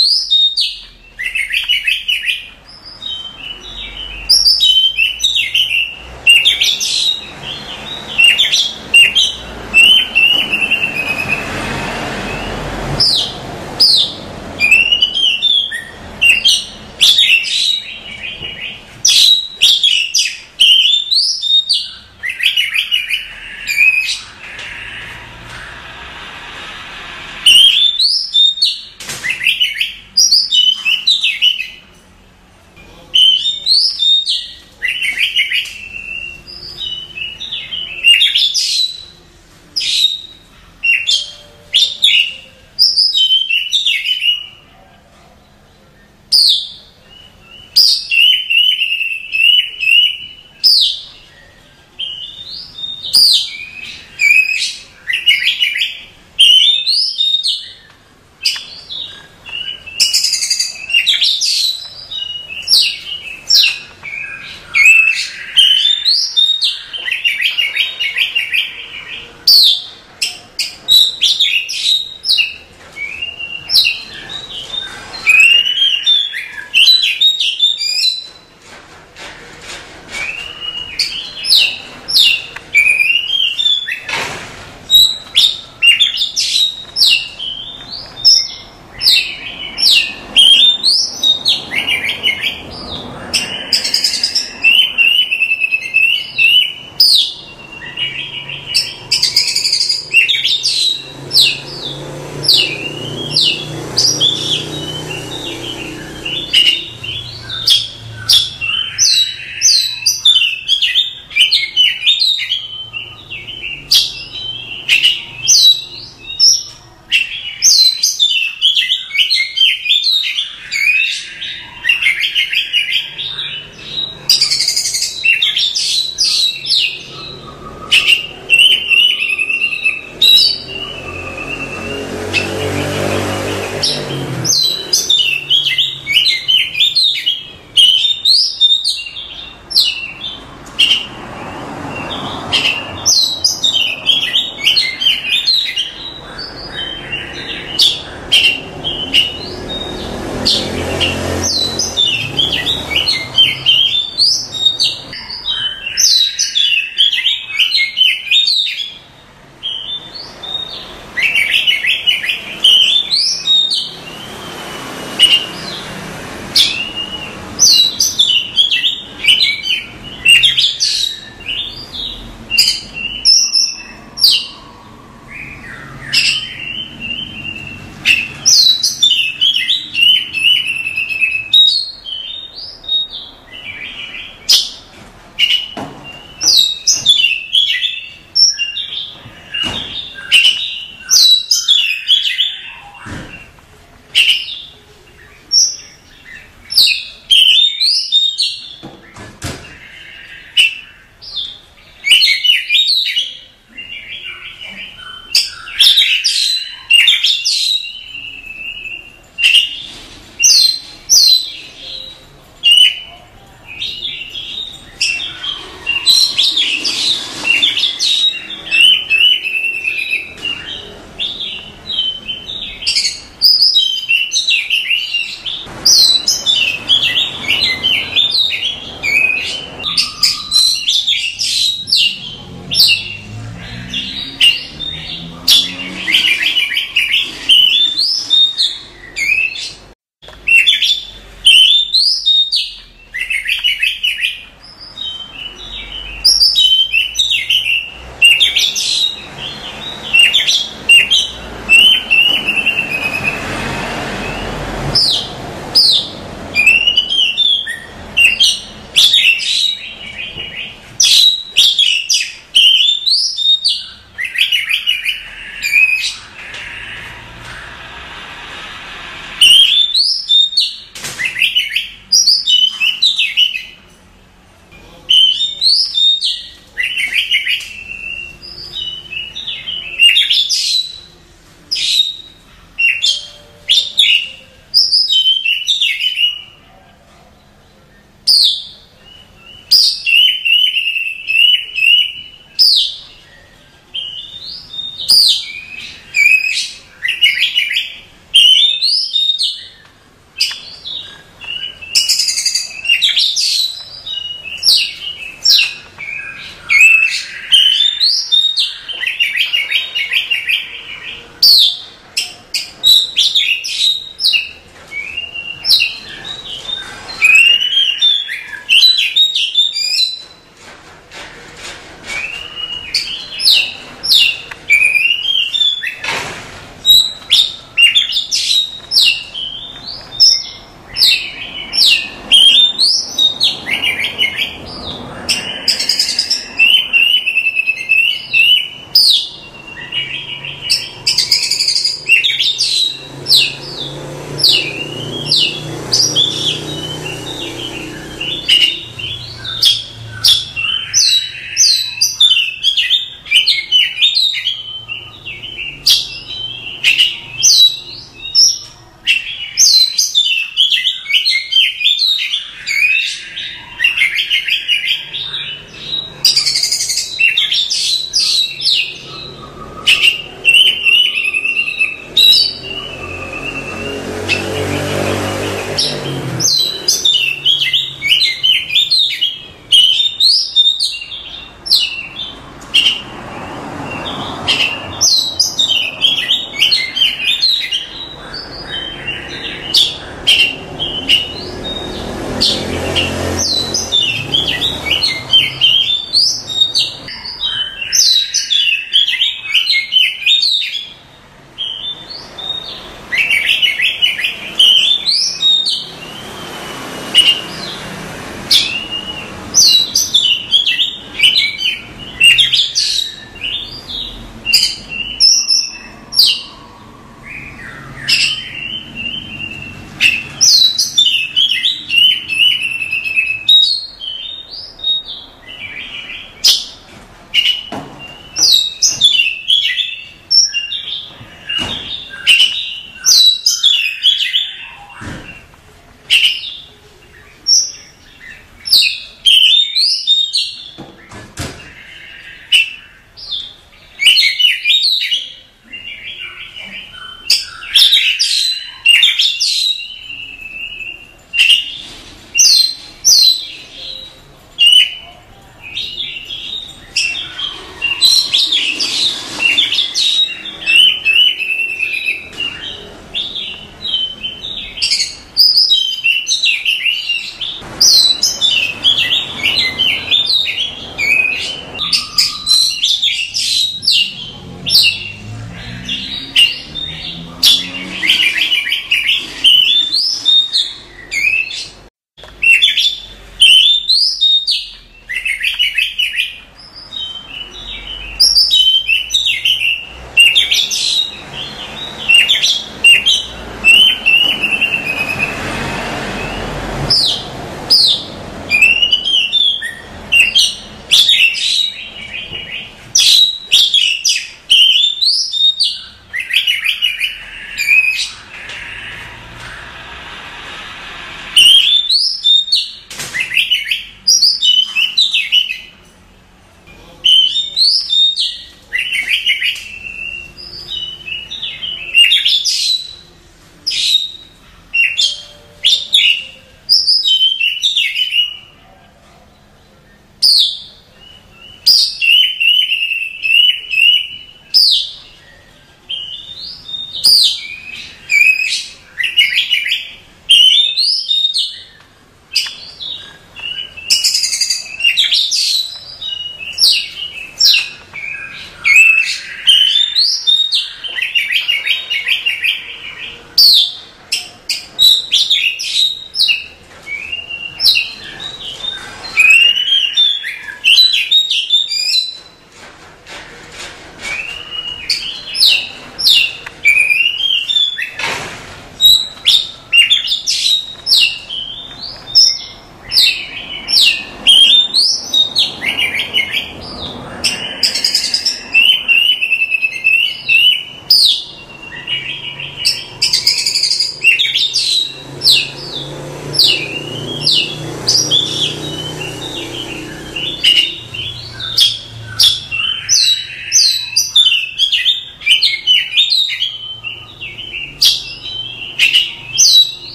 you You